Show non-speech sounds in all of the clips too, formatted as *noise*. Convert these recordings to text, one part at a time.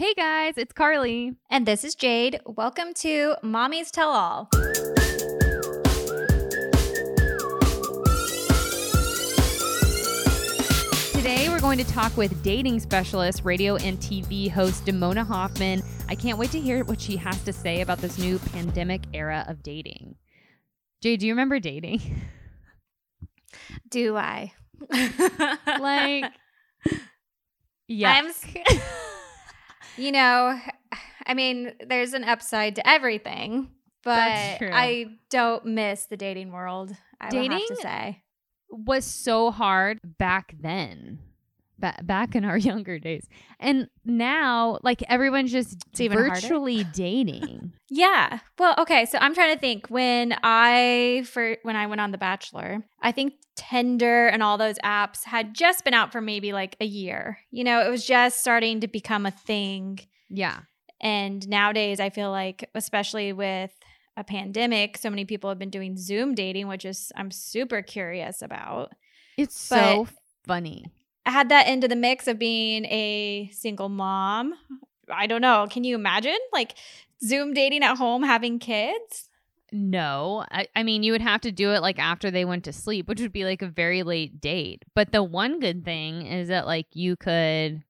Hey guys, it's Carly. And this is Jade. Welcome to Mommies Tell All. Today we're going to talk with dating specialist, radio and TV host Damona Hoffman. I can't wait to hear what she has to say about this new pandemic era of dating. Jade, do you remember dating? Do I? *laughs* like, yeah. I'm, *laughs* you know, *sighs* I mean, there's an upside to everything, but I don't miss the dating world. I will have to Dating? say. was so hard back then. Ba- back in our *laughs* younger days. And now, like, everyone's just harder. virtually dating. *laughs* Yeah. Well, okay. So I'm trying to think when I for when I went on The Bachelor, I think Tinder and all those apps had just been out for maybe like a year. You know, it was just starting to become a thing. yeah. And nowadays, I feel like, especially with a pandemic, so many people have been doing Zoom dating, which is I'm super curious about. It's so funny. Add that into the mix of being a single mom. I don't know. Can you imagine like Zoom dating at home, having kids? No, I, I mean, you would have to do it like after they went to sleep, which would be like a very late date. But the one good thing is that like you could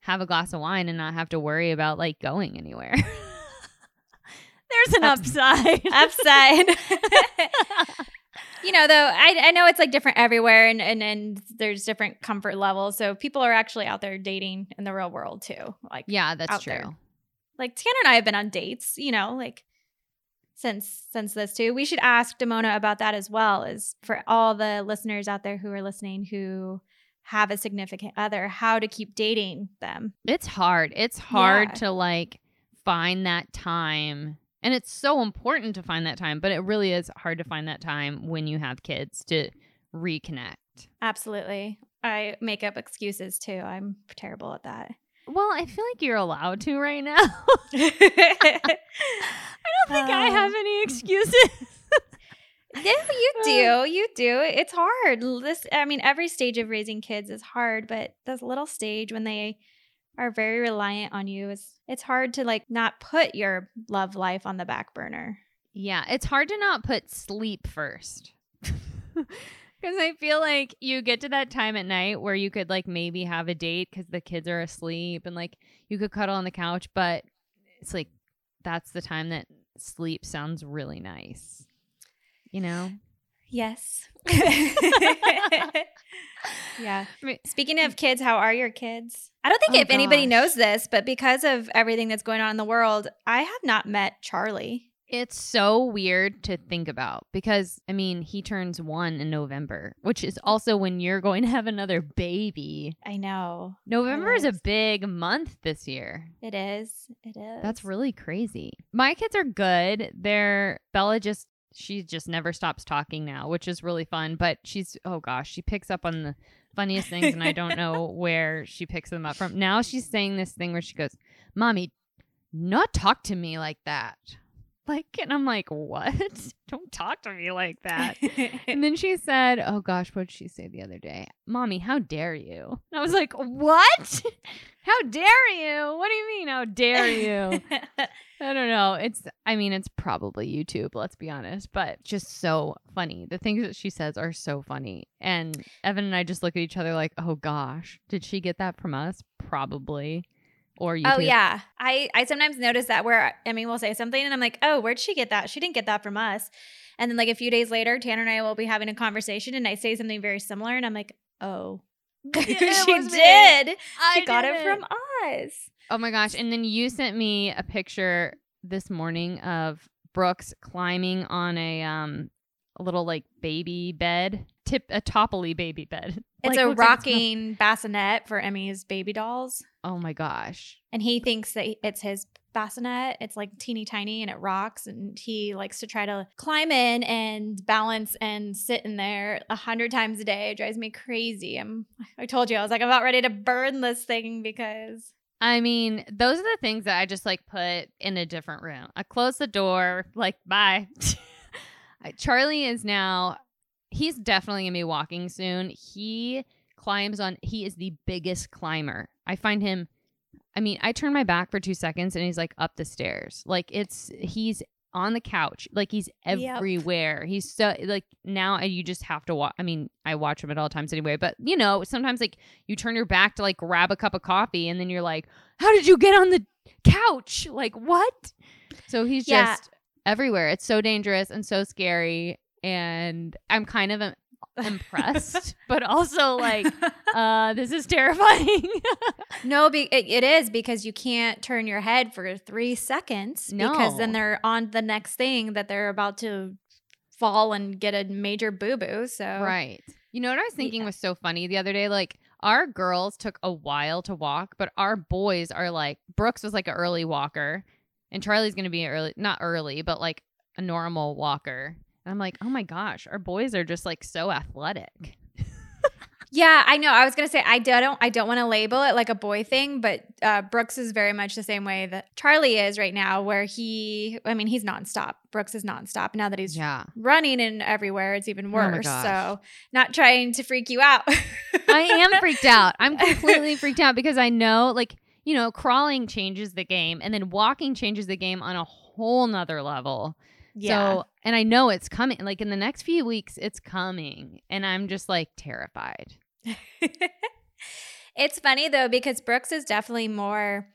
have a glass of wine and not have to worry about like going anywhere. *laughs* There's an Ups- upside. *laughs* Upside. *laughs* you know, though, I, I know it's like different everywhere and, and, and there's different comfort levels. So people are actually out there dating in the real world too. Like, yeah, that's true. there. like Tanner and I have been on dates, you know, like since since this too. We should ask Damona about that as well. Is for all the listeners out there who are listening who have a significant other, how to keep dating them. It's hard. It's hard Yeah. to like find that time. And it's so important to find that time, but it really is hard to find that time when you have kids to reconnect. Absolutely. I make up excuses too. I'm terrible at that. Well, I feel like you're allowed to right now. *laughs* I don't think I have um, any excuses. *laughs* No, you *laughs* do. You do. It's hard. This, I mean, every stage of raising kids is hard, but this little stage when they are very reliant on you it's hard to like not put your love life on the back burner. yeah, it's hard to not put sleep first. *laughs* Because I feel like you get to that time at night where you could like maybe have a date because the kids are asleep and like you could cuddle on the couch, but it's like that's the time that sleep sounds really nice. You know? Yes. *laughs* yeah. Speaking mm. of kids, how are your kids? I don't think Oh, if anybody knows this, but because of everything that's going on in the world, I have not met Charlie. It's so weird to think about because I mean, he turns one in November, which is also when you're going to have another baby. I know. November is a big month this year. It is. It is. That's really crazy. My kids are good. They're Bella just she just never stops talking now, which is really fun. But she's oh gosh, she picks up on the funniest things and I don't know *laughs* where she picks them up from. Now she's saying this thing where she goes, Mommy, not talk to me like that. Like and I'm like, What? *laughs* Don't talk to me like that. *laughs* And then she said, Oh gosh, what did she say the other day? Mommy, how dare you? And I was like, What? *laughs* how dare you? What do you mean, how dare you? I don't know. It's, I mean, it's probably YouTube, let's be honest, but just so funny. The things that she says are so funny. And Evan and I just look at each other like, Oh gosh, did she get that from us? Probably. Or YouTube. Oh yeah, I I sometimes notice that where Emmy will say something and I'm like, oh, where'd she get that? She didn't get that from us. And then like a few days later, Tanner and I will be having a conversation and I say something very similar and I'm like, oh, *laughs* *laughs* she did. I she got it from us. Oh my gosh. And then you sent me a picture this morning of Brooks climbing on a um a little like baby bed, tip a topply baby bed. *laughs* It's Like, a looks like rocking bassinet for Emmy's baby dolls. oh my gosh. And he thinks that it's his bassinet. It's like teeny tiny and it rocks. And he likes to try to climb in and balance and sit in there a hundred times a day. It drives me crazy. I'm I told you, I was like, I'm about ready to burn this thing because I mean, those are the things that I just like put in a different room. I close the door, like, bye. *laughs* Charlie is now, he's definitely to be walking soon. He climbs on, he is the biggest climber. I find him, I mean, I turn my back for two seconds and he's like up the stairs. Like it's he's on the couch. Like he's Yep. everywhere. He's so like now you just have to watch. I mean, I watch him at all times anyway. But you know, sometimes like you turn your back to like grab a cup of coffee and then you're like, "How did you get on the couch? Like what?" So he's Yeah. just everywhere. It's so dangerous and so scary. And I'm kind of *laughs* impressed, but also like, *laughs* uh, this is terrifying. *laughs* No, be- it, it is because you can't turn your head for three seconds no. because then they're on the next thing that they're about to fall and get a major boo boo. So Right. You know what I was thinking Yeah. was so funny the other day? Like, our girls took a while to walk, but our boys are like, Brooks was like an early walker, and Charlie's going to be early, not early, but like a normal walker. I'm like, oh my gosh, our boys are just like so athletic. *laughs* Yeah, I know. I was gonna say I don't I don't want to label it like a boy thing, but uh, Brooks is very much the same way that Charlie is right now, where he I mean he's nonstop. Brooks is nonstop. Now that he's Yeah. running and everywhere, it's even worse. gosh. so not trying to freak you out. *laughs* I am freaked out. I'm *laughs* completely freaked out because I know, like, you know, crawling changes the game, and then walking changes the game on a whole nother level. Yeah. So, and I know it's coming. Like in the next few weeks, it's coming, and I'm just like terrified. *laughs* it's funny though because Brooks is definitely more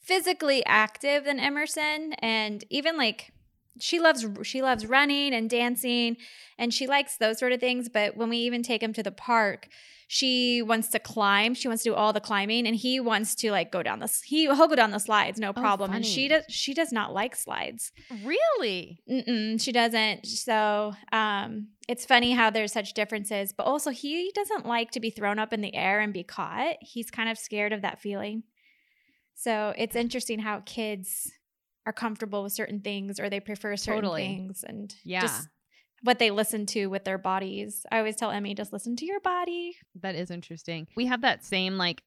physically active than Emerson and even like she loves she loves running and dancing and she likes those sort of things but when we even take him to the park she wants to climb she wants to do all the climbing and he wants to like go down this he he'll go down the slides no problem and she does she does not like slides Really? Mm-mm, she doesn't. So um, it's funny how there's such differences, but also he doesn't like to be thrown up in the air and be caught. He's kind of scared of that feeling. So it's interesting how kids are comfortable with certain things or they prefer certain Totally. things and Yeah. just what they listen to with their bodies. I always tell Emmy, just listen to your body. That is interesting. We have that same like,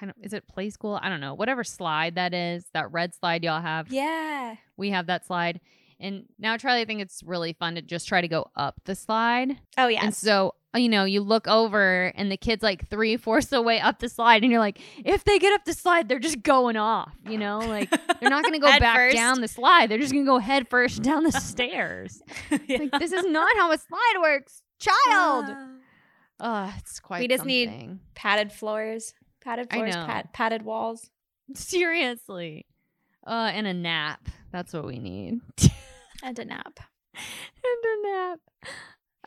I don't, is it play school? I don't know. Whatever slide that is, that red slide y'all have. Yeah. We have that slide. And now, Charlie, I think it's really fun to just try to go up the slide. Oh, yeah. And so, you know, you look over and the kid's like three fourths of the way up the slide. And you're like, if they get up the slide, they're just going off, you know? Like, they're not going *laughs* to go back first. down the slide. They're just going to go head first down the stairs. *laughs* Like, this is not how a slide works, child. Oh, it's quite We just need- padded floors, padded I floors, know. pad- padded walls. *laughs* Seriously. Uh, and a nap. That's what we need. And a nap. and a nap.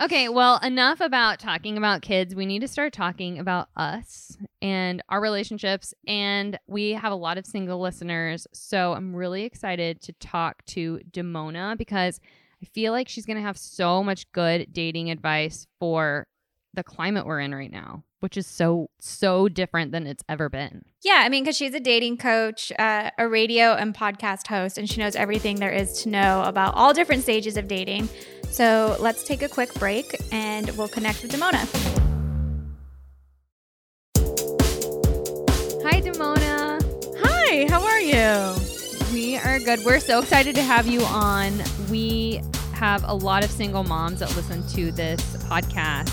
Okay, well, enough about talking about kids. We need to start talking about us and our relationships. And we have a lot of single listeners. So I'm really excited to talk to Damona because I feel like she's going to have so much good dating advice for the climate we're in right now, which is so, so different than it's ever been. Yeah, I mean, because she's a dating coach, uh, a radio and podcast host, and she knows everything there is to know about all different stages of dating. So let's take a quick break and we'll connect with Damona. Hi, Damona. Hi, how are you? We are good. We're so excited to have you on. We have a lot of single moms that listen to this podcast,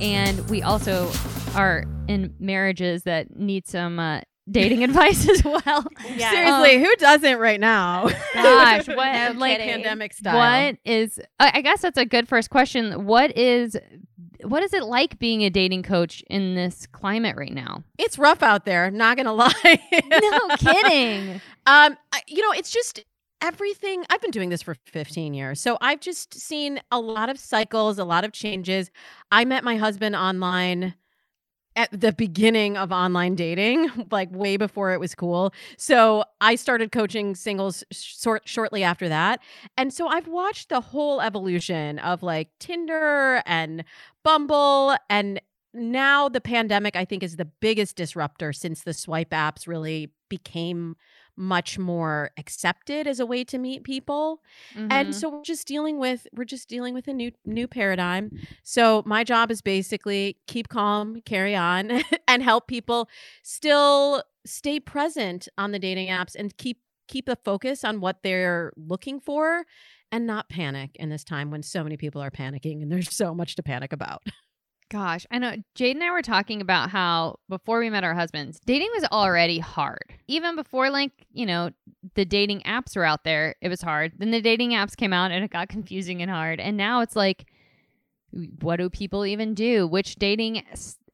and we also are in marriages that need some uh, dating advice as well. *laughs* Seriously, who doesn't right now? Gosh, *laughs* what No like kidding. pandemic style. what is? I I guess that's a good first question. What is? What is it like being a dating coach in this climate right now? It's rough out there. Not gonna *laughs* lie. No kidding. Um, you know, it's just everything. I've been doing this for 15 years, so I've just seen a lot of cycles, a lot of changes. I met my husband online at the beginning of online dating, like way before it was cool. So I started coaching singles short, shortly after that. And so I've watched the whole evolution of like Tinder and Bumble. And now the pandemic, I think, is the biggest disruptor since the swipe apps really became much more accepted as a way to meet people. Mhm. and so we're just dealing with we're just dealing with a new new paradigm. So my job is basically keep calm carry on *laughs* and help people still stay present on the dating apps and keep keep the focus on what they're looking for and not panic in this time when so many people are panicking and there's so much to panic about Gosh, I know. Jade and I were talking about how before we met our husbands, dating was already hard. Even before, like, you know, the dating apps were out there, it was hard. Then the dating apps came out and it got *laughs* confusing and hard. And now it's like, what do people even do? Which dating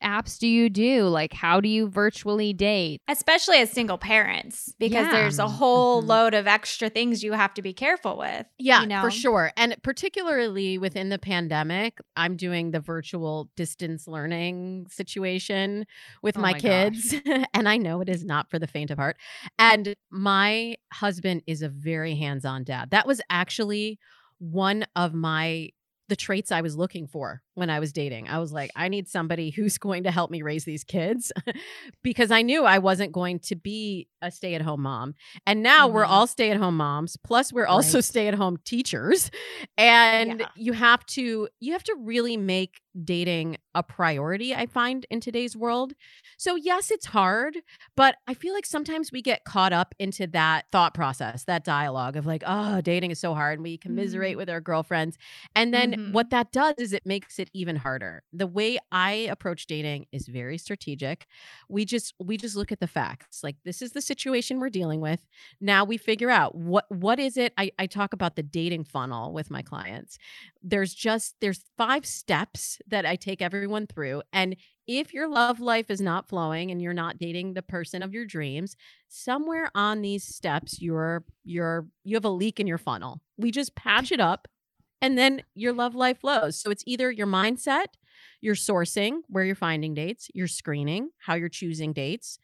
apps do you do? Like, how do you virtually date? Especially as single parents, because Yeah. there's a whole Mhm. load of extra things you have to be careful with. Yeah, you know? for sure. And particularly within the pandemic, I'm doing the virtual distance learning situation with Oh my, my kids. *laughs* and I know it is not for the faint of heart. And my husband is a very hands on dad. That was actually one of my the traits I was looking for when I was dating. I was like, I need somebody who's going to help me raise these kids *laughs* because I knew I wasn't going to be a stay at home mom. And now we're Mhm. all stay at home moms, plus we're also stay at home teachers. And Yeah. you have to you have to really make dating a priority, I find in today's world. So yes, it's hard, but I feel like sometimes we get caught up into that thought process, that dialogue of like, oh, dating is so hard. And we commiserate with our girlfriends. And then Mhm. what that does is it makes it even harder. The way I approach dating is very strategic. We just we just look at the facts. Like this is the situation we're dealing with. Now we figure out what what is it. I, I talk about the dating funnel with my clients. There's just there's five steps that I take everyone through. And if your love life is not flowing and you're not dating the person of your dreams, somewhere on these steps you're you're you have a leak in your funnel. We just patch it up and then your love life flows. So it's either your mindset, your sourcing, where you're finding dates, your screening, how you're choosing dates,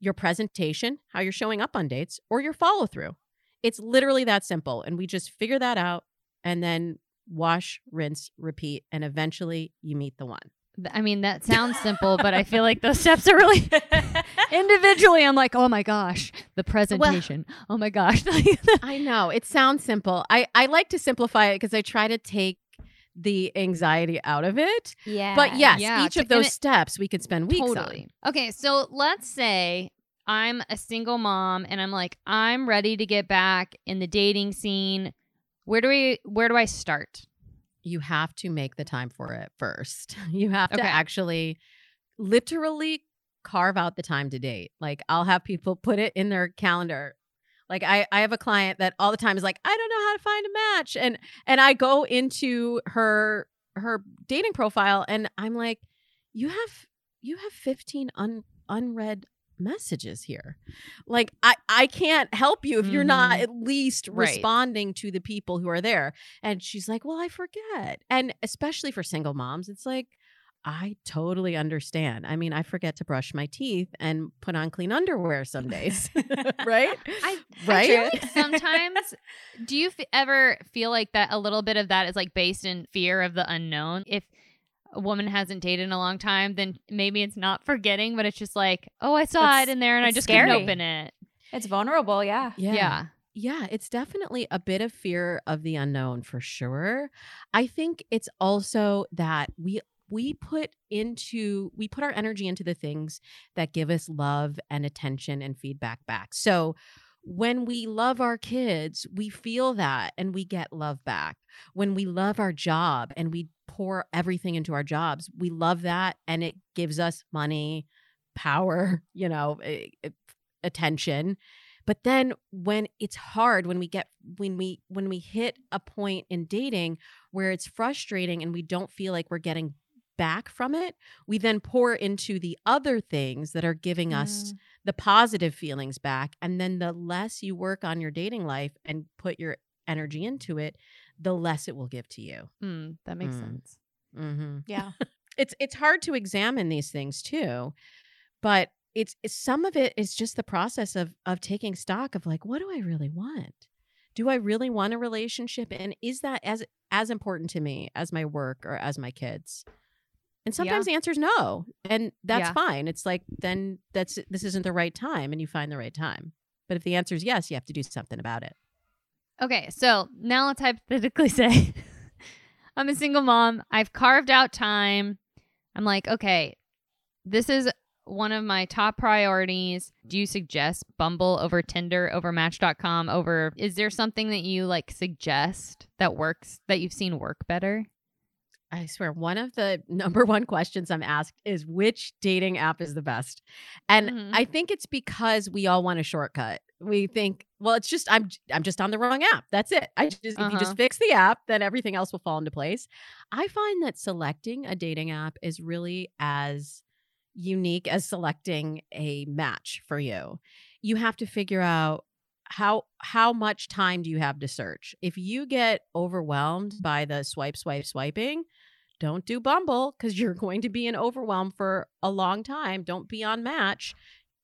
your presentation, how you're showing up on dates, or your follow through. It's literally that simple. And we just figure that out and then wash, rinse, repeat, and eventually you meet the one. I mean, that *laughs* sounds simple, but I feel like those steps are really *laughs* individually. I'm like, oh my gosh, the presentation. oh my gosh. *laughs* I know it sounds simple. I, I like to simplify it because I try to take the anxiety out of it. yeah. But yes, Yeah, each of those it- steps we could spend weeks on. Okay, so let's say I'm a single mom and I'm like, I'm ready to get back in the dating scene. Where do we where do I start? you have to make the time for it first. *laughs* You have to actually literally carve out the time to date. Like I'll have people put it in their calendar. Like I I have a client that all the time is like, I don't know how to find a match. And and I go into her her dating profile and I'm like, you have you have 15 un, unread messages here. Like I I can't help you if you're not Mhm. at least Right. responding to the people who are there. And she's like, "Well, I forget." And especially for single moms, it's like I totally understand. I mean, I forget to brush my teeth and put on clean underwear some days. *laughs* right? I Right? I feel like sometimes do you f- ever feel like that a little bit of that is like based in fear of the unknown? If a woman hasn't dated in a long time, then maybe it's not forgetting, but it's just like, oh, I saw It's- it in there and I just scary. couldn't open it. it's vulnerable. yeah. Yeah. Yeah. Yeah, it's definitely a bit of fear of the unknown for sure. I think it's also that we we put into we put our energy into the things that give us love and attention and feedback back. So when we love our kids, we feel that and we get love back. When we love our job and we pour everything into our jobs, we love that and it gives us money, power, *laughs* you know, eh, eh, attention but then when it's hard when we get when we when we hit a point in dating where it's frustrating and we don't feel like we're getting back from it we then pour into the other things that are giving us Mm. the positive feelings back and then the less you work on your dating life and put your energy into it the less it will give to you Mm, that makes Mm. sense. mm-hmm Yeah. *laughs* it's it's hard to examine these things too but it's, it's some of it is just the process of of taking stock of like what do i really want do i really want a relationship and is that as as important to me as my work or as my kids and sometimes the answer is no and that's Yeah. fine it's like then that's this isn't the right time and you find the right time but if the answer is yes you have to do something about it Okay, so now let's hypothetically *laughs* say I'm a single mom. I've carved out time. I'm like, okay, this is one of my top priorities. Do you suggest Bumble over Tinder over Match.com over is there something that you like suggest that works that you've seen work better? I swear, one of the *laughs* number one questions I'm asked is which dating app is the best? And Mhm. I think it's because we all want a shortcut. We think, well, it's just I'm I'm just on the wrong app. That's it. I just if you Uh-huh. just fix the app, then everything else will fall into place. I find that selecting a dating app is really as unique as selecting a match for you. You have to figure out how how much time do you have to search? If you get overwhelmed by the swipe swipe swiping, don't do Bumble cuz you're going to be in overwhelm for a long time. Don't be on Match.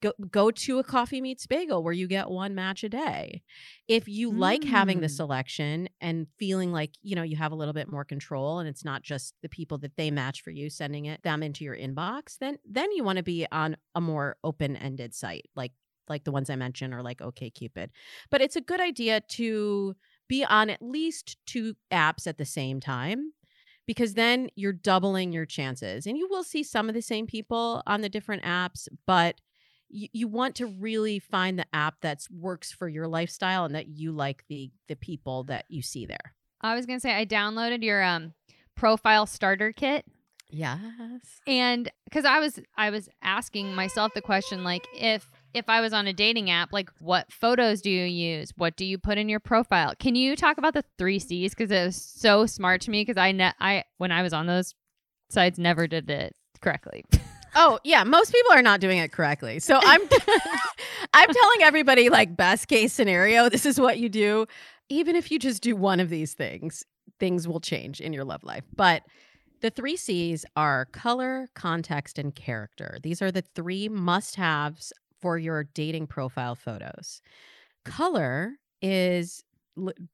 Go go to a Coffee Meets Bagel where you get one match a day. If you like having the Mm. selection and feeling like, you know, you have a little bit more control and it's not just the people that they match for you sending it them into your inbox, then then you want to be on a more open-ended site like like the ones I mentioned or like OKCupid. But it's a good idea to be on at least two apps at the same time because then you're doubling your chances. And you will see some of the same people on the different apps, but you, you want to really find the app that works for your lifestyle and that you like the the people that you see there. I was gonna say I downloaded your um profile starter kit Yes. and because i was i was asking myself the question like if if i was on a dating app like what photos do you use what do you put in your profile can you talk about the three c's because it was so smart to me because i ne- i when i was on those sites never did it correctly *laughs* Oh, yeah, most people are not doing it correctly. So I'm *laughs* I'm telling everybody like best case scenario, this is what you do. Even if you just do one of these things, things will change in your love life. But the 3 C's are color, context and character. These are the three must-haves for your dating profile photos. Mm. Color is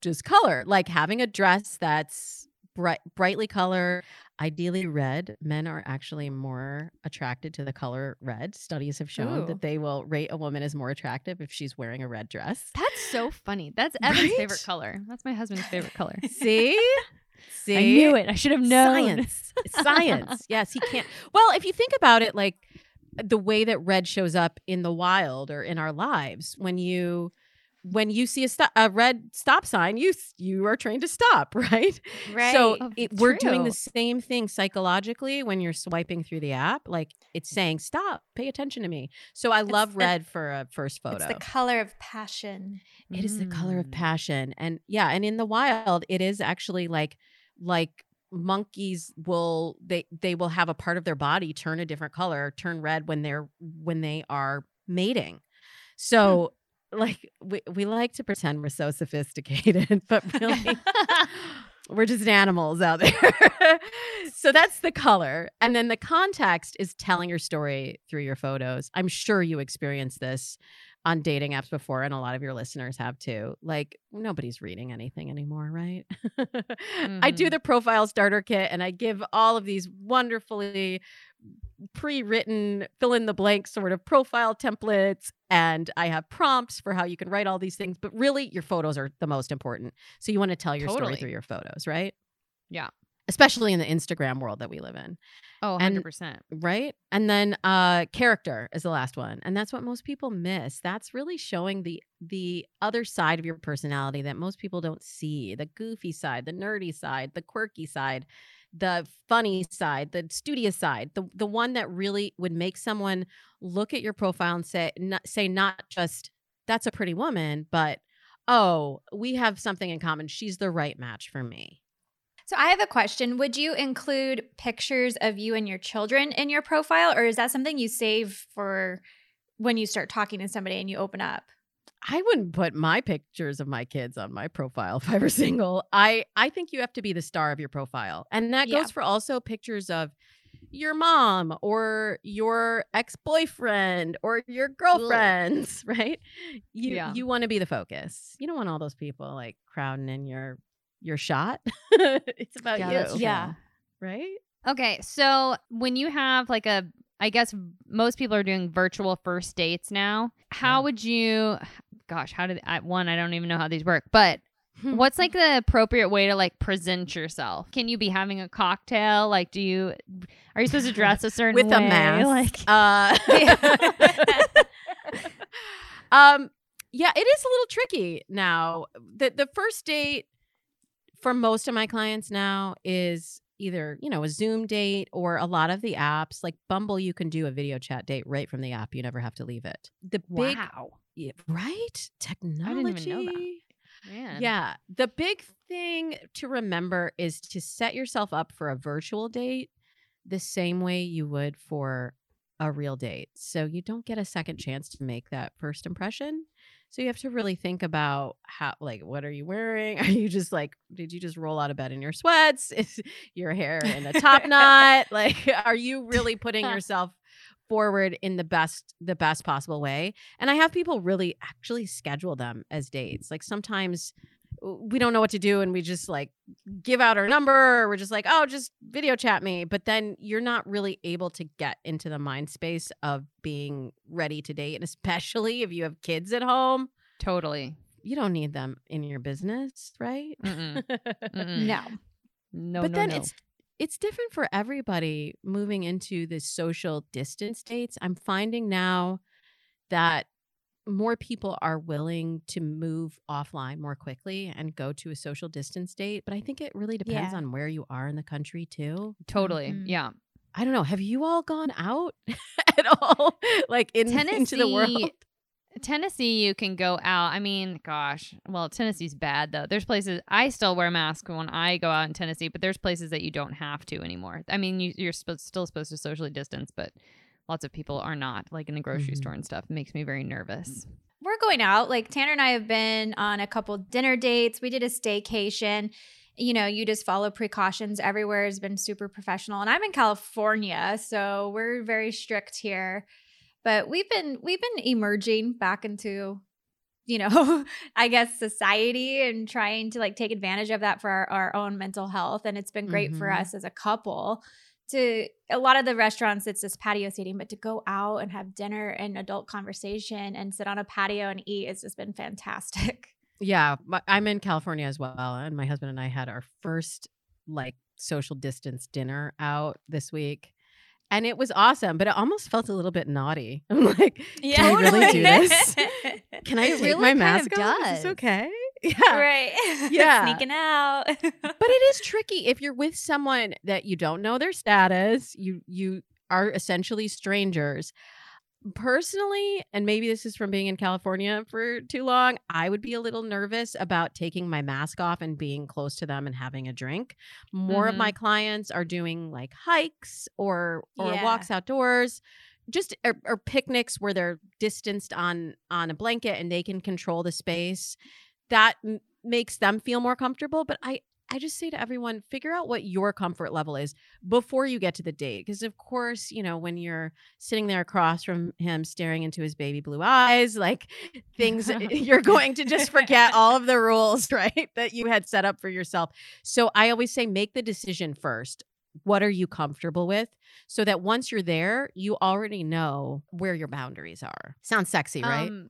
just color, like having a dress that's bright, brightly colored, ideally red. Men are actually more attracted to the color red. Studies have shown Ooh. that they will rate a woman as more attractive if she's wearing a red dress. that's so funny that's *laughs* evan's Right? favorite color that's my husband's favorite color See? See? i knew it i should have known Science. Science. Yes, he can't. Well, if you think about it, like the way that red shows up in the wild or in our lives, when you when you see a, sto- a red stop sign, you you are trained to stop, right? *laughs* Right. So it, we're doing the same thing psychologically when you're swiping through the app. Like it's saying, "Stop, pay attention to me." So I It's love the- red for a first photo. it's the color of passion. It is the color of Mm. passion. And yeah, and in the wild, it is actually like like monkeys will they they will have a part of their body turn a different color, turn red when they're when they are mating. Hmm. So like we, we like to pretend we're so sophisticated, *laughs* but really *laughs* we're just animals out there. *laughs* so that's the color. And then the context is telling your story through your photos. I'm sure you experience this on dating apps before, and a lot of your listeners have too. Like, nobody's reading anything anymore, right? *laughs* I do Mhm. the profile starter kit and I give all of these wonderfully pre written fill in the blank sort of profile templates. And I have prompts for how you can write all these things. But really, your photos are the most important. So you want to tell your story through your photos, right? Yeah. Especially in the Instagram world that we live in. oh 100% right? And then uh character is the last one and that's what most people miss. That's really showing the the other side of your personality that most people don't see the goofy side the nerdy side the quirky side the funny side the studious side the the one that really would make someone look at your profile and say not, say not just that's a pretty woman but oh we have something in common. She's the right match for me So I have a question. Would you include pictures of you and your children in your profile, or is that something you save for when you start talking to somebody and you open up? I wouldn't put my pictures of my kids on my profile *laughs* if I were single. I I think you have to be the star of your profile. And that Yeah. goes for also pictures of your mom or your ex-boyfriend or your girlfriends, *laughs* right? You Yeah. you want to be the focus. You don't want all those people like crowding in your your shot. *laughs* it's about Yeah, you. Yeah. right? Okay, so when you have like a, I guess most people are doing virtual first dates now. How Yeah. would you? Gosh, how did I, one? I don't even know how these work. But *laughs* what's like the appropriate way to like present yourself? Can you be having a cocktail? Like, do you? Are you supposed to dress a certain with way? a mask. Like, *laughs* uh, um, yeah, it is a little tricky now. the The first date for most of my clients now is either, you know, a Zoom date or a lot of the apps like Bumble, you can do a video chat date right from the app. You never have to leave it. The big, wow. yeah, right? Technology. even know that. Man. Yeah. The big thing to remember is to set yourself up for a virtual date the same way you would for a real date. So you don't get a second chance to make that first impression. So you have to really think about how like what are you wearing? *laughs* Are you just like did you just roll out of bed in your sweats? Is your hair in a top knot? *laughs* Like are you really putting *laughs* yourself forward in the best the best possible way? And I have people really actually schedule them as dates. Like sometimes we don't know what to do and we just like give out our number or we're just like oh just video chat me but then you're not really able to get into the mind space of being ready to date and especially if you have kids at home Totally. you don't need them in your business right Mm-mm. Mm-mm. No. No, but no, then no. it's it's different for everybody moving into the social distance dates i'm finding now that more people are willing to move offline more quickly and go to a social distance date but i think it really depends Yeah. on where you are in the country too totally. Mhm. Yeah. i don't know have you all gone out *laughs* at all *laughs* like in, into the world Tennessee- Tennessee, you can go out. I mean, gosh, well, Tennessee's bad though. There's places I still wear a mask when I go out in Tennessee, but there's places that you don't have to anymore. I mean, you, you're sp- still supposed to socially distance, but lots of people are not, like in the grocery Mhm. store and stuff. It makes me very nervous. We're going out. Like Tanner and I have been on a couple dinner dates. We did a staycation. You know, you just follow precautions. Everywhere has been super professional. And I'm in California, so we're very strict here. But we've been we've been emerging back into you know, *laughs* I guess society and trying to like take advantage of that for our, our own mental health. And it's been great for Mhm. us as a couple to a lot of the restaurants, it's just patio seating, but to go out and have dinner and adult conversation and sit on a patio and eat has just been fantastic. *laughs* Yeah, I'm in California as well, and my husband and I had our first like social distance dinner out this week, and it was awesome. But it almost felt a little bit naughty. *laughs* I'm like, can we really do this? *laughs* Can I It take really my mask of off? Is this okay? Yeah. right. *laughs* Yeah. Sneaking out. *laughs* but it is tricky if you're with someone that you don't know their status you you are essentially strangers personally and maybe this is from being in california for too long i would be a little nervous about taking my mask off and being close to them and having a drink more of my mm-hmm. clients are doing like hikes or or Yeah. walks outdoors just or, or picnics where they're distanced on on a blanket and they can control the space that m- makes them feel more comfortable but i i just say to everyone figure out what your comfort level is before you get to the date because of course you know when you're sitting there across from him staring into his baby blue eyes like things *laughs* you're going to just forget all of the rules *laughs* right that you had set up for yourself. So i always say make the decision first. What are you comfortable with? So that once you're there you already know where your boundaries are. Sounds sexy right? Um,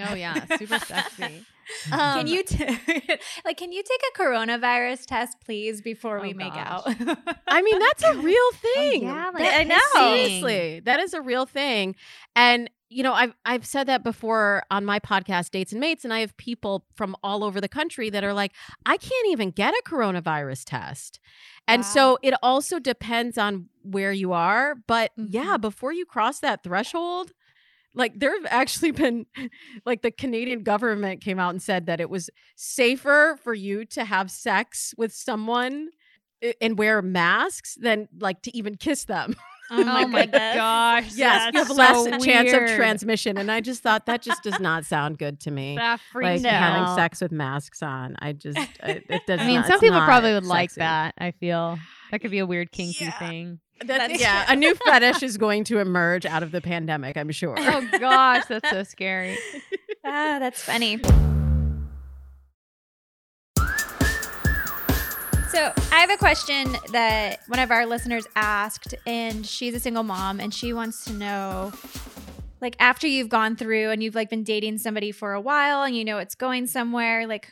oh yeah, super sexy. *laughs* can Um, you t- *laughs* like can you take a coronavirus test please before we Oh, make gosh. out? *laughs* I mean, that's a real thing. yeah, like I know. Seriously, that is a real thing. And you know, I've I've said that before on my podcast, Dates and Mates, and I have people from all over the country that are like, I can't even get a coronavirus test. And Wow. so it also depends on where you are. But yeah, Mhm. before you cross that threshold, like there have actually been like the Canadian government came out and said that it was safer for you to have sex with someone eh, and wear masks than like to even kiss them. *laughs* oh my, oh my gosh. yes, you have that's less so chance of transmission. And I just thought that just does not sound good to me. *laughs* That like freaks me having sex with masks on. I just I, it doesn't. *laughs* I mean, not- some people probably would like that. I feel that could be a weird kinky Yeah. thing. That's, That's yeah, *laughs* a new fetish is going to emerge out of the pandemic. I'm sure. Oh gosh, that's so scary. *laughs* Ah, that's funny. So, I have a question that one of our listeners asked, and she's a single mom, and she wants to know like, after you've gone through and you've like been dating somebody for a while and you know it's going somewhere, like,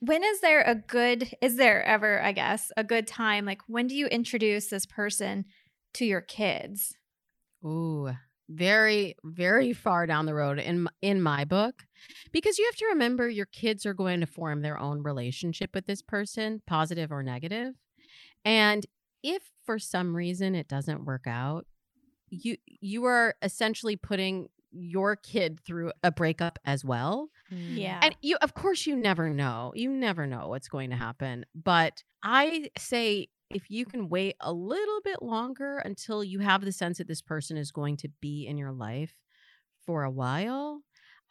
when is there a good, is there ever, I guess, a good time? Like, when do you introduce this person to your kids? Ooh, very, very far down the road in in my book, because you have to remember your kids are going to form their own relationship with this person, positive or negative. negative, and if for some reason it doesn't work out, you you are essentially putting your kid through a breakup as well. Mm. yeah. And you of course you never know. You never know what's going to happen. But I say if you can wait a little bit longer until you have the sense that this person is going to be in your life for a while,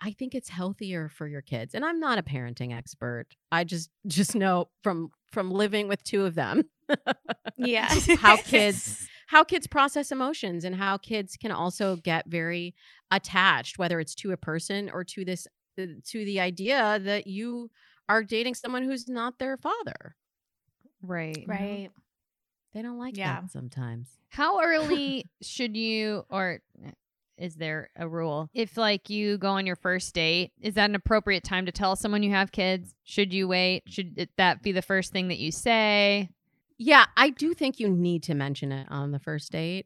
I think it's healthier for your kids. And I'm not a parenting expert. I just *laughs* just know from from living with two of them *laughs* yeah. how kids *laughs* how kids process emotions and how kids can also get very attached whether it's to a person or to this uh, to the idea that you are dating someone who's not their father Right. Right. They don't like Yeah. that sometimes How early *laughs* should you, or eh, is there a rule? If like you go on your first date, is that an appropriate time to tell someone you have kids? Should you wait? Should that be the first thing that you say? yeah i do think you need to mention it on the first date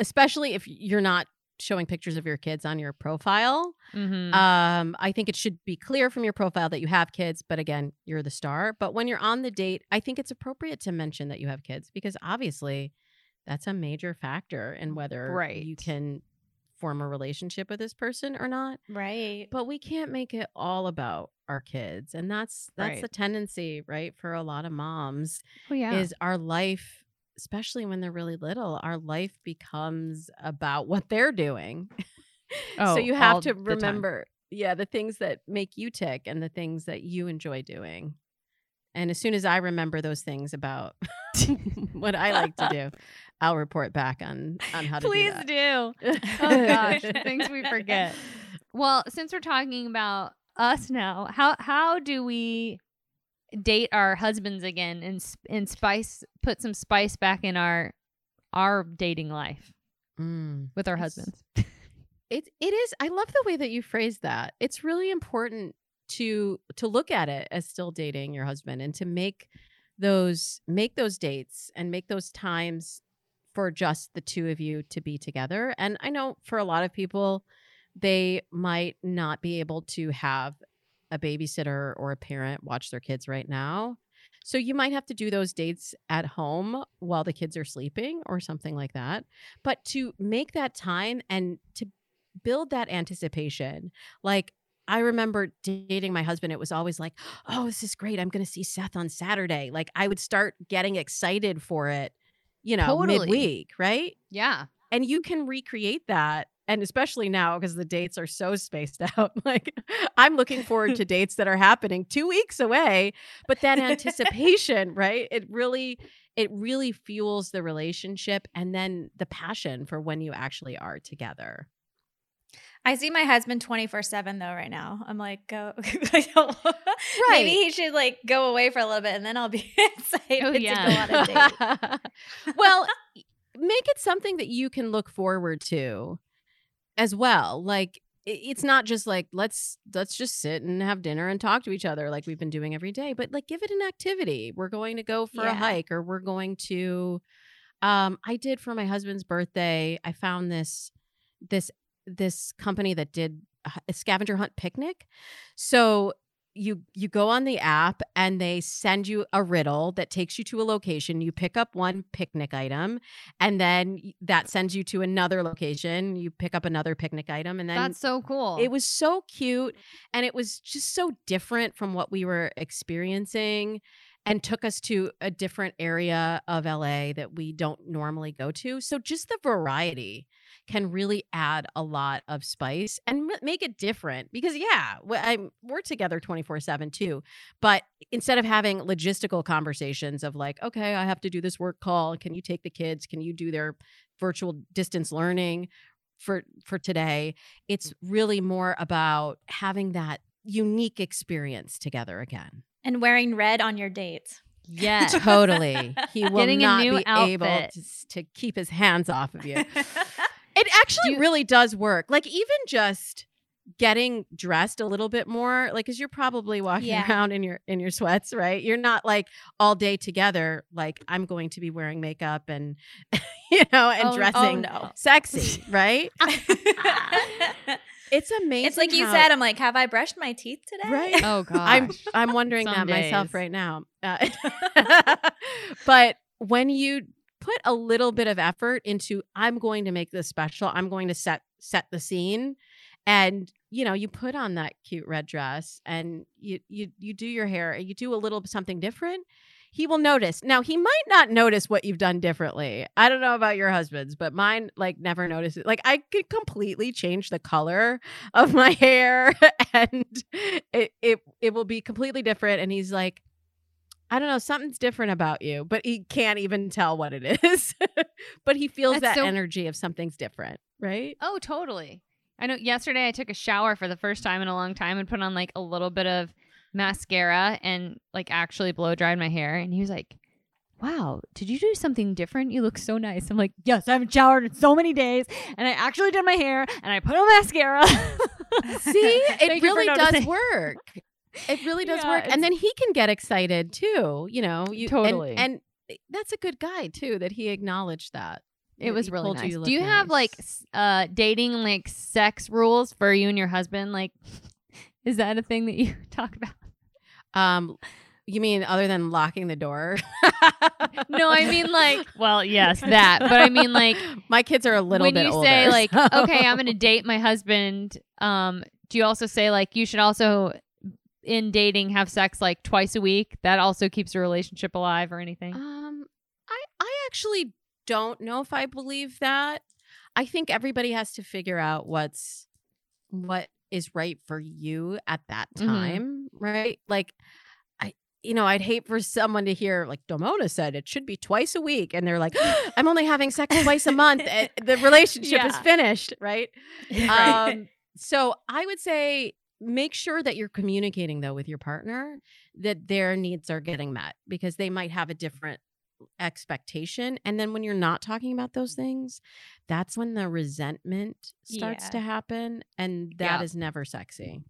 especially if you're not showing pictures of your kids on your profile Mm-hmm. Um, I think it should be clear from your profile that you have kids, but again, you're the star. But when you're on the date, I think it's appropriate to mention that you have kids because obviously that's a major factor in whether you can form a relationship with this person or not. Right. But we can't make it all about our kids. And that's that's Right. the tendency, right, for a lot of moms oh yeah. is our life especially when they're really little our life becomes about what they're doing *laughs* Oh, so you have to the remember yeah the things that make you tick and the things that you enjoy doing and as soon as i remember those things about *laughs* what i like to do *laughs* i'll report back on on how to Please do do. Oh gosh, things we forget. Well, since we're talking about us now, how how do we date our husbands again and and spice put some spice back in our our dating life Mm. with our It's- husbands? *laughs* It it is. I love the way that you phrase that. It's really important to to look at it as still dating your husband and to make those make those dates and make those times for just the two of you to be together. And I know for a lot of people they might not be able to have a babysitter or a parent watch their kids right now. So you might have to do those dates at home while the kids are sleeping or something like that. But to make that time and to build that anticipation. Like I remember dating my husband, it was always like, oh, this is great. I'm going to see Seth on Saturday. Like I would start getting excited for it, you know, Totally. midweek, right? Yeah. And you can recreate that. And especially now because the dates are so spaced *laughs* out. Like I'm looking forward to dates that are happening two weeks away. But that anticipation, right? It really, it really fuels the relationship and then the passion for when you actually are together. I see my husband 24 7 though right now. I'm like, go. *laughs* *laughs* Right. Maybe he should like go away for a little bit and then I'll be excited Oh, to yeah. go on a date. well, make it something that you can look forward to as well. Like it's not just like let's let's just sit and have dinner and talk to each other like we've been doing every day, but like give it an activity. We're going to go for a hike or we're going to um I did for my husband's birthday. I found this this this company that did a scavenger hunt picnic. So you you go on the app and they send you a riddle that takes you to a location you pick up one picnic item and then that sends you to another location you pick up another picnic item and then That's so cool. it was so cute and it was just so different from what we were experiencing and took us to a different area of LA that we don't normally go to. So just the variety can really add a lot of spice and m- make it different because yeah, I'm, we're together 24/7 too. But instead of having logistical conversations of like, okay, I have to do this work call, can you take the kids? Can you do their virtual distance learning? for for today it's really more about having that unique experience together again and wearing red on your dates. yes. *laughs* totally he will Getting not be able to, to keep his hands off of you *laughs* it actually Do you- really does work like even just getting dressed a little bit more like because you're probably walking Yeah. around in your in your sweats right you're not like all day together like i'm going to be wearing makeup and *laughs* you know and Oh, oh, dressing no. sexy right *laughs* it's amazing it's like you how- said, I'm like, have I brushed my teeth today? Right. Oh gosh. I'm I'm wondering Some that myself right now. Uh, *laughs* but when you put a little bit of effort into I'm going to make this special. I'm going to set set the scene and you know, you put on that cute red dress and you you you do your hair, you do a little something different he will notice. Now, he might not notice what you've done differently. I don't know about your husband's, but mine like never notices. Like I could completely change the color of my *laughs* hair *laughs* and it it it will be completely different and he's like I don't know, something's different about you, but he can't even tell what it *laughs* is. but he feels That's that so- energy of something's different, right? Oh, totally. I know yesterday I took a shower for the first time in a long time and put on like a little bit of mascara and like actually blow dried my hair. And he was like, Wow, did you do something different? You look so nice. I'm like, Yes, I haven't showered in so many days. And I actually did my hair and I put on mascara. See, *laughs* it really does work. It really does Yeah, work. And then he can get excited too, you know. You Totally. And, that's a good guy too that he acknowledged that. It was really nice. you Do you looked have like uh dating like sex rules for you and your husband? Like *laughs* is that a thing that you *laughs* talk about? um you mean other than locking the door? No, I mean like *laughs* well, yes, that. But I mean like my kids are a little when bit you older. say like so- okay i'm gonna date my husband um do you also say like you should also in dating have sex like twice a week that also keeps a relationship alive or anything Um, I I actually don't know if I believe that. I think everybody has to figure out what's what is right for you at that Mhm. time, right? Like I you know, I'd hate for someone to hear like Damona said it should be twice a week and they're like, *gasps* I'm only having sex twice a month. and The *laughs* relationship is finished, right? *laughs* Right. Um, so I would say make sure that you're communicating though with your partner that their needs are getting met because they might have a different expectation and then when you're not talking about those things that's when the resentment starts Yeah. to happen and that is Yeah. never sexy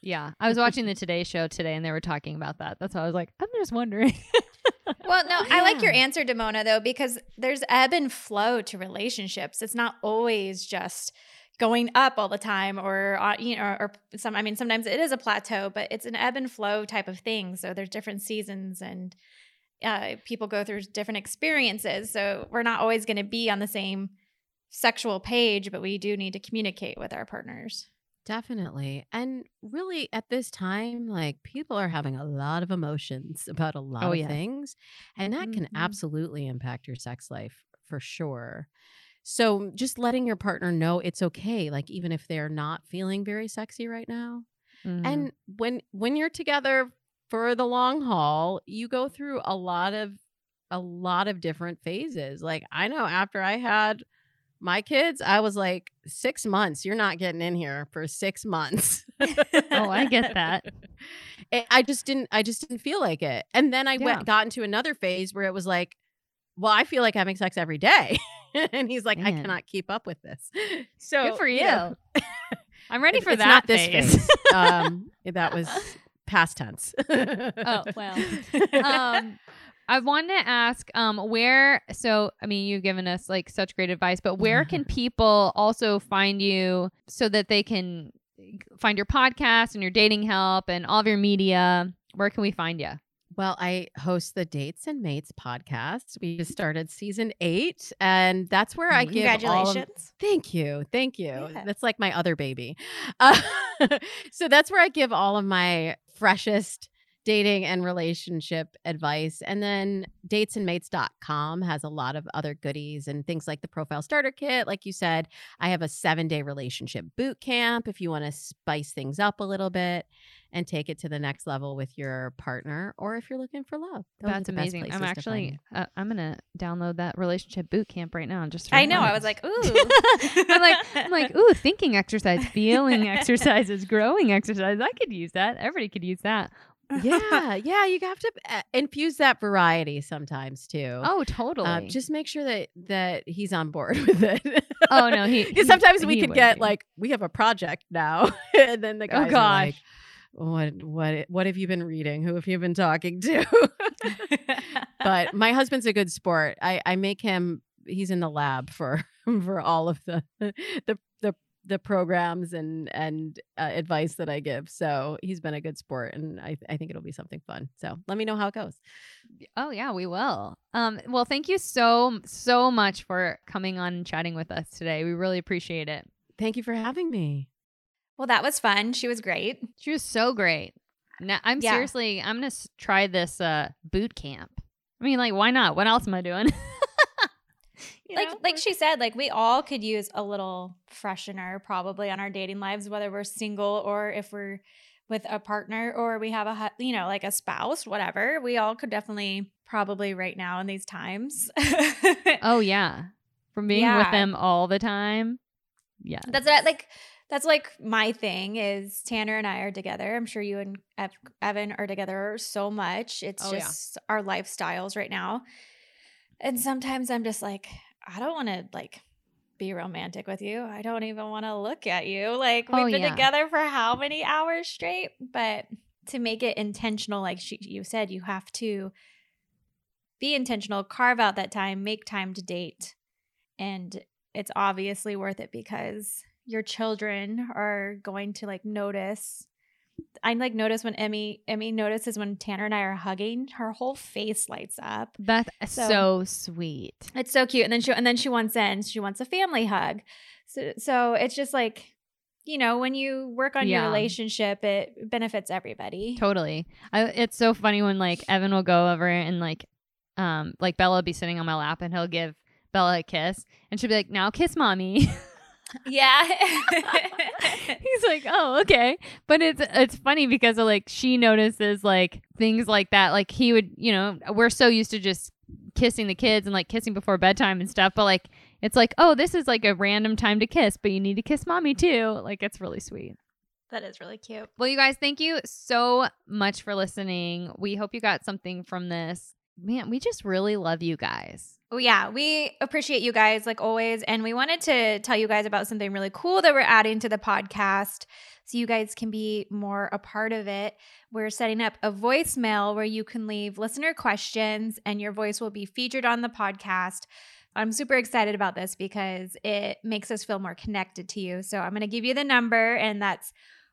yeah i was watching the today show today and they were talking about that that's why i was like i'm just wondering Well, no, I like your *laughs* Yeah. answer, Damona, though, because there's ebb and flow to relationships. It's not always just going up all the time, or uh, you know, or, some. I mean, sometimes it is a plateau, but it's an ebb and flow type of thing. So there's different seasons, and uh, people go through different experiences. So we're not always going to be on the same sexual page, but we do need to communicate with our partners. definitely and really at this time like people are having a lot of emotions about a lot Oh, of things and that can Mhm. absolutely impact your sex life for sure so just letting your partner know it's okay like even if they're not feeling very sexy right now Mhm. and when when you're together for the long haul you go through a lot of a lot of different phases like i know after i had my kids i was like six months you're not getting in here for six months *laughs* Oh, I get that. *laughs* I- i just didn't i just didn't feel like it and then i Yeah. went got into another phase where it was like well i feel like having sex every day *laughs* *laughs* and he's like i cannot keep up with this *laughs* so good for you know, *laughs* i'm ready for it's that not this phase. phase. um, that was past tense. Oh, well. um I wanted to ask um where so I mean you've given us like such great advice but where can people also find you so that they can find your podcast and your dating help and all of your media where can we find you well, I host the Dates and Mates podcast. We just started season eight, and that's where I give all of- Congratulations. Thank you. Thank you. Yeah. That's like my other baby. *laughs* Uh, *laughs* so that's where I give all of my freshest dating and relationship advice. And then datesandmates.com has a lot of other goodies and things like the profile starter kit. Like you said, I have a seven day relationship boot camp if you want to spice things up a little bit and take it to the next level with your partner or if you're looking for love. Those That's amazing I'm places to find actually uh, I'm going to download that relationship boot camp right now and just I know. fun. I was like, *laughs* ooh. I'm like, I'm like, ooh, thinking *laughs* exercise, feeling exercises, growing exercise. I could use that. Everybody could use that. *laughs* yeah, yeah, you have to uh, infuse that variety sometimes too. Oh, totally. Uh, just make sure that that he's on board *laughs* with it. Oh, no, he- *laughs* Because he- sometimes we he could get be. like we have a project now, and then the Oh, guys are gosh. like, "What what what have you been reading? Who have you been talking to?" but my husband's a good sport. I I make him. He's in the lab for for all of the the the the programs and and uh, advice that I give. So he's been a good sport, and I I think it'll be something fun. So let me know how it goes. Oh yeah, we will. Um, well, thank you so so much for coming on and chatting with us today. We really appreciate it. Thank you for having me. Well, that was fun. She was great. She was so great. Now, I'm Yeah. seriously, I'm gonna try this uh boot camp. I mean, like, why not? What else am I doing? *laughs* You like know? like she said, like we all could use a little freshener probably on our dating lives, whether we're single or if we're with a partner or we have a you know like a spouse, whatever. We all could definitely probably right now in these times. oh *laughs* yeah, from being with them all the time. Yeah, That's that like that's like my thing is Tanner and I are together. I'm sure you and Ev- Evan are together so much. It's Oh, yeah. just our lifestyles right now. And sometimes I'm just like, I don't want to like be romantic with you. I don't even want to look at you. Like we've Oh, been yeah. together for how many hours straight? But to make it intentional, like she, you said, you have to be intentional, carve out that time, make time to date. And it's obviously worth it because your children are going to like notice. I like notice when Emmy Emmy notices when Tanner and I are hugging, her whole face lights up. that's so, So- sweet. It's so cute. And then she and then she wants in, she wants a family hug. So so it's just like, you know, when you work on Yeah. your relationship, it benefits everybody. Totally. I, it's so funny when like Evan will go over and like, um, like Bella will be sitting on my lap and he'll give Bella a kiss, and she'll be like, "Now kiss mommy." *laughs* Yeah. *laughs* He's like, "Oh, okay." But it's it's funny because of, like she notices like things like that. Like he would, you know, we're so used to just kissing the kids and like kissing before bedtime and stuff, but like it's like, "Oh, this is like a random time to kiss, but you need to kiss mommy too." Like it's really sweet. that is really cute. Well, you guys, thank you so much for listening. We hope you got something from this. Man, we just really love you guys. Oh yeah, we appreciate you guys like always, and we wanted to tell you guys about something really cool that we're adding to the podcast, so you guys can be more a part of it. We're setting up a voicemail where you can leave listener questions, and your voice will be featured on the podcast. I'm super excited about this because it makes us feel more connected to you. So I'm going to give you the number, and that's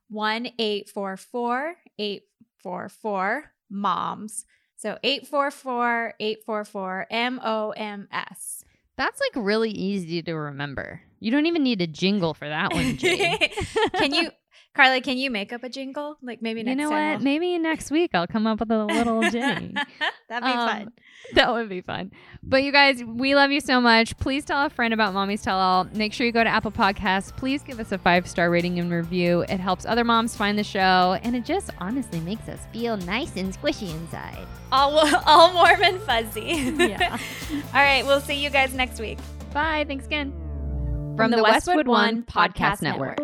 one eight four four eight four four moms. So 844 844 M O M S. That's like really easy to remember. You don't even need a jingle for that one, Jade. *laughs* Can you, Carly, can you make up a jingle? Like maybe next you know what? Maybe next week I'll come up with a little *laughs* jingle. That'd be Um, fun. That would be fun. But you guys, we love you so much. Please tell a friend about Mommies Tell All. Make sure you go to Apple Podcasts. Please give us a five star rating and review. It helps other moms find the show, and it just honestly makes us feel nice and squishy inside. All, *laughs* all warm and fuzzy. Yeah. *laughs* all right. We'll see you guys next week. Bye. Thanks again. From the Westwood One Podcast Network.